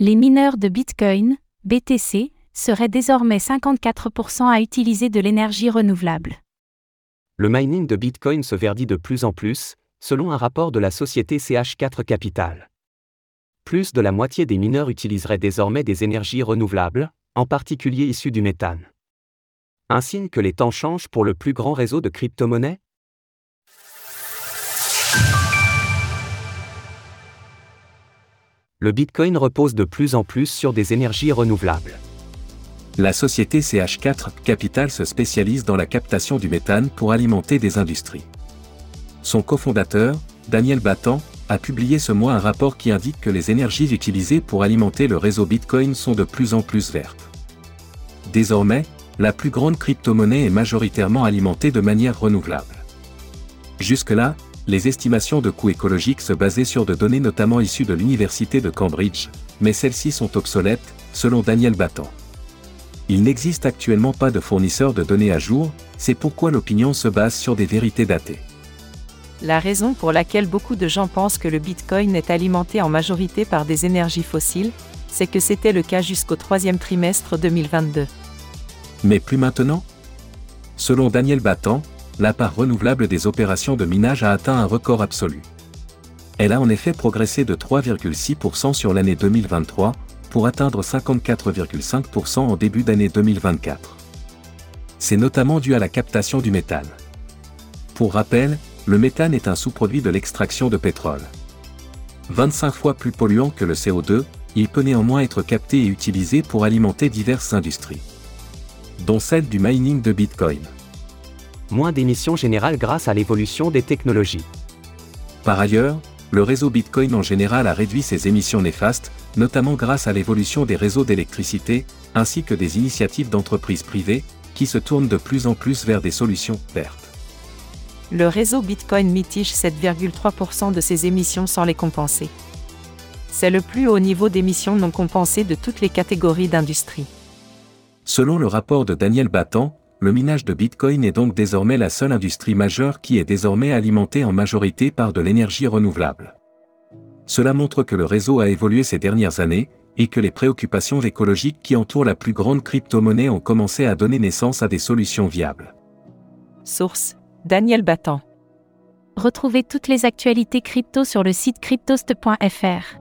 Les mineurs de Bitcoin, BTC, seraient désormais 54% à utiliser de l'énergie renouvelable. Le mining de Bitcoin se verdit de plus en plus, selon un rapport de la société CH4 Capital. Plus de la moitié des mineurs utiliseraient désormais des énergies renouvelables, en particulier issues du méthane. Un signe que les temps changent pour le plus grand réseau de crypto-monnaies Le Bitcoin repose de plus en plus sur des énergies renouvelables. La société CH4 Capital se spécialise dans la captation du méthane pour alimenter des industries. Son cofondateur, Daniel Battan, a publié ce mois un rapport qui indique que les énergies utilisées pour alimenter le réseau Bitcoin sont de plus en plus vertes. Désormais, la plus grande crypto-monnaie est majoritairement alimentée de manière renouvelable. Jusque-là, les estimations de coûts écologiques se basaient sur de données notamment issues de l'université de Cambridge, mais celles-ci sont obsolètes, selon Daniel Battan. Il n'existe actuellement pas de fournisseur de données à jour, c'est pourquoi l'opinion se base sur des vérités datées. La raison pour laquelle beaucoup de gens pensent que le Bitcoin est alimenté en majorité par des énergies fossiles, c'est que c'était le cas jusqu'au troisième trimestre 2022. Mais plus maintenant? Selon Daniel Battan, la part renouvelable des opérations de minage a atteint un record absolu. Elle a en effet progressé de 3,6% sur l'année 2023, pour atteindre 54,5% en début d'année 2024. C'est notamment dû à la captation du méthane. Pour rappel, le méthane est un sous-produit de l'extraction de pétrole. 25 fois plus polluant que le CO2, il peut néanmoins être capté et utilisé pour alimenter diverses industries, dont celle du mining de Bitcoin moins d'émissions générales grâce à l'évolution des technologies. Par ailleurs, le réseau Bitcoin en général a réduit ses émissions néfastes, notamment grâce à l'évolution des réseaux d'électricité, ainsi que des initiatives d'entreprises privées, qui se tournent de plus en plus vers des solutions vertes. Le réseau Bitcoin mitige 7,3% de ses émissions sans les compenser. C'est le plus haut niveau d'émissions non compensées de toutes les catégories d'industrie. Selon le rapport de Daniel Battan, le minage de Bitcoin est donc désormais la seule industrie majeure qui est désormais alimentée en majorité par de l'énergie renouvelable. Cela montre que le réseau a évolué ces dernières années, et que les préoccupations écologiques qui entourent la plus grande crypto-monnaie ont commencé à donner naissance à des solutions viables. Source Daniel Battan. Retrouvez toutes les actualités crypto sur le site cryptost.fr.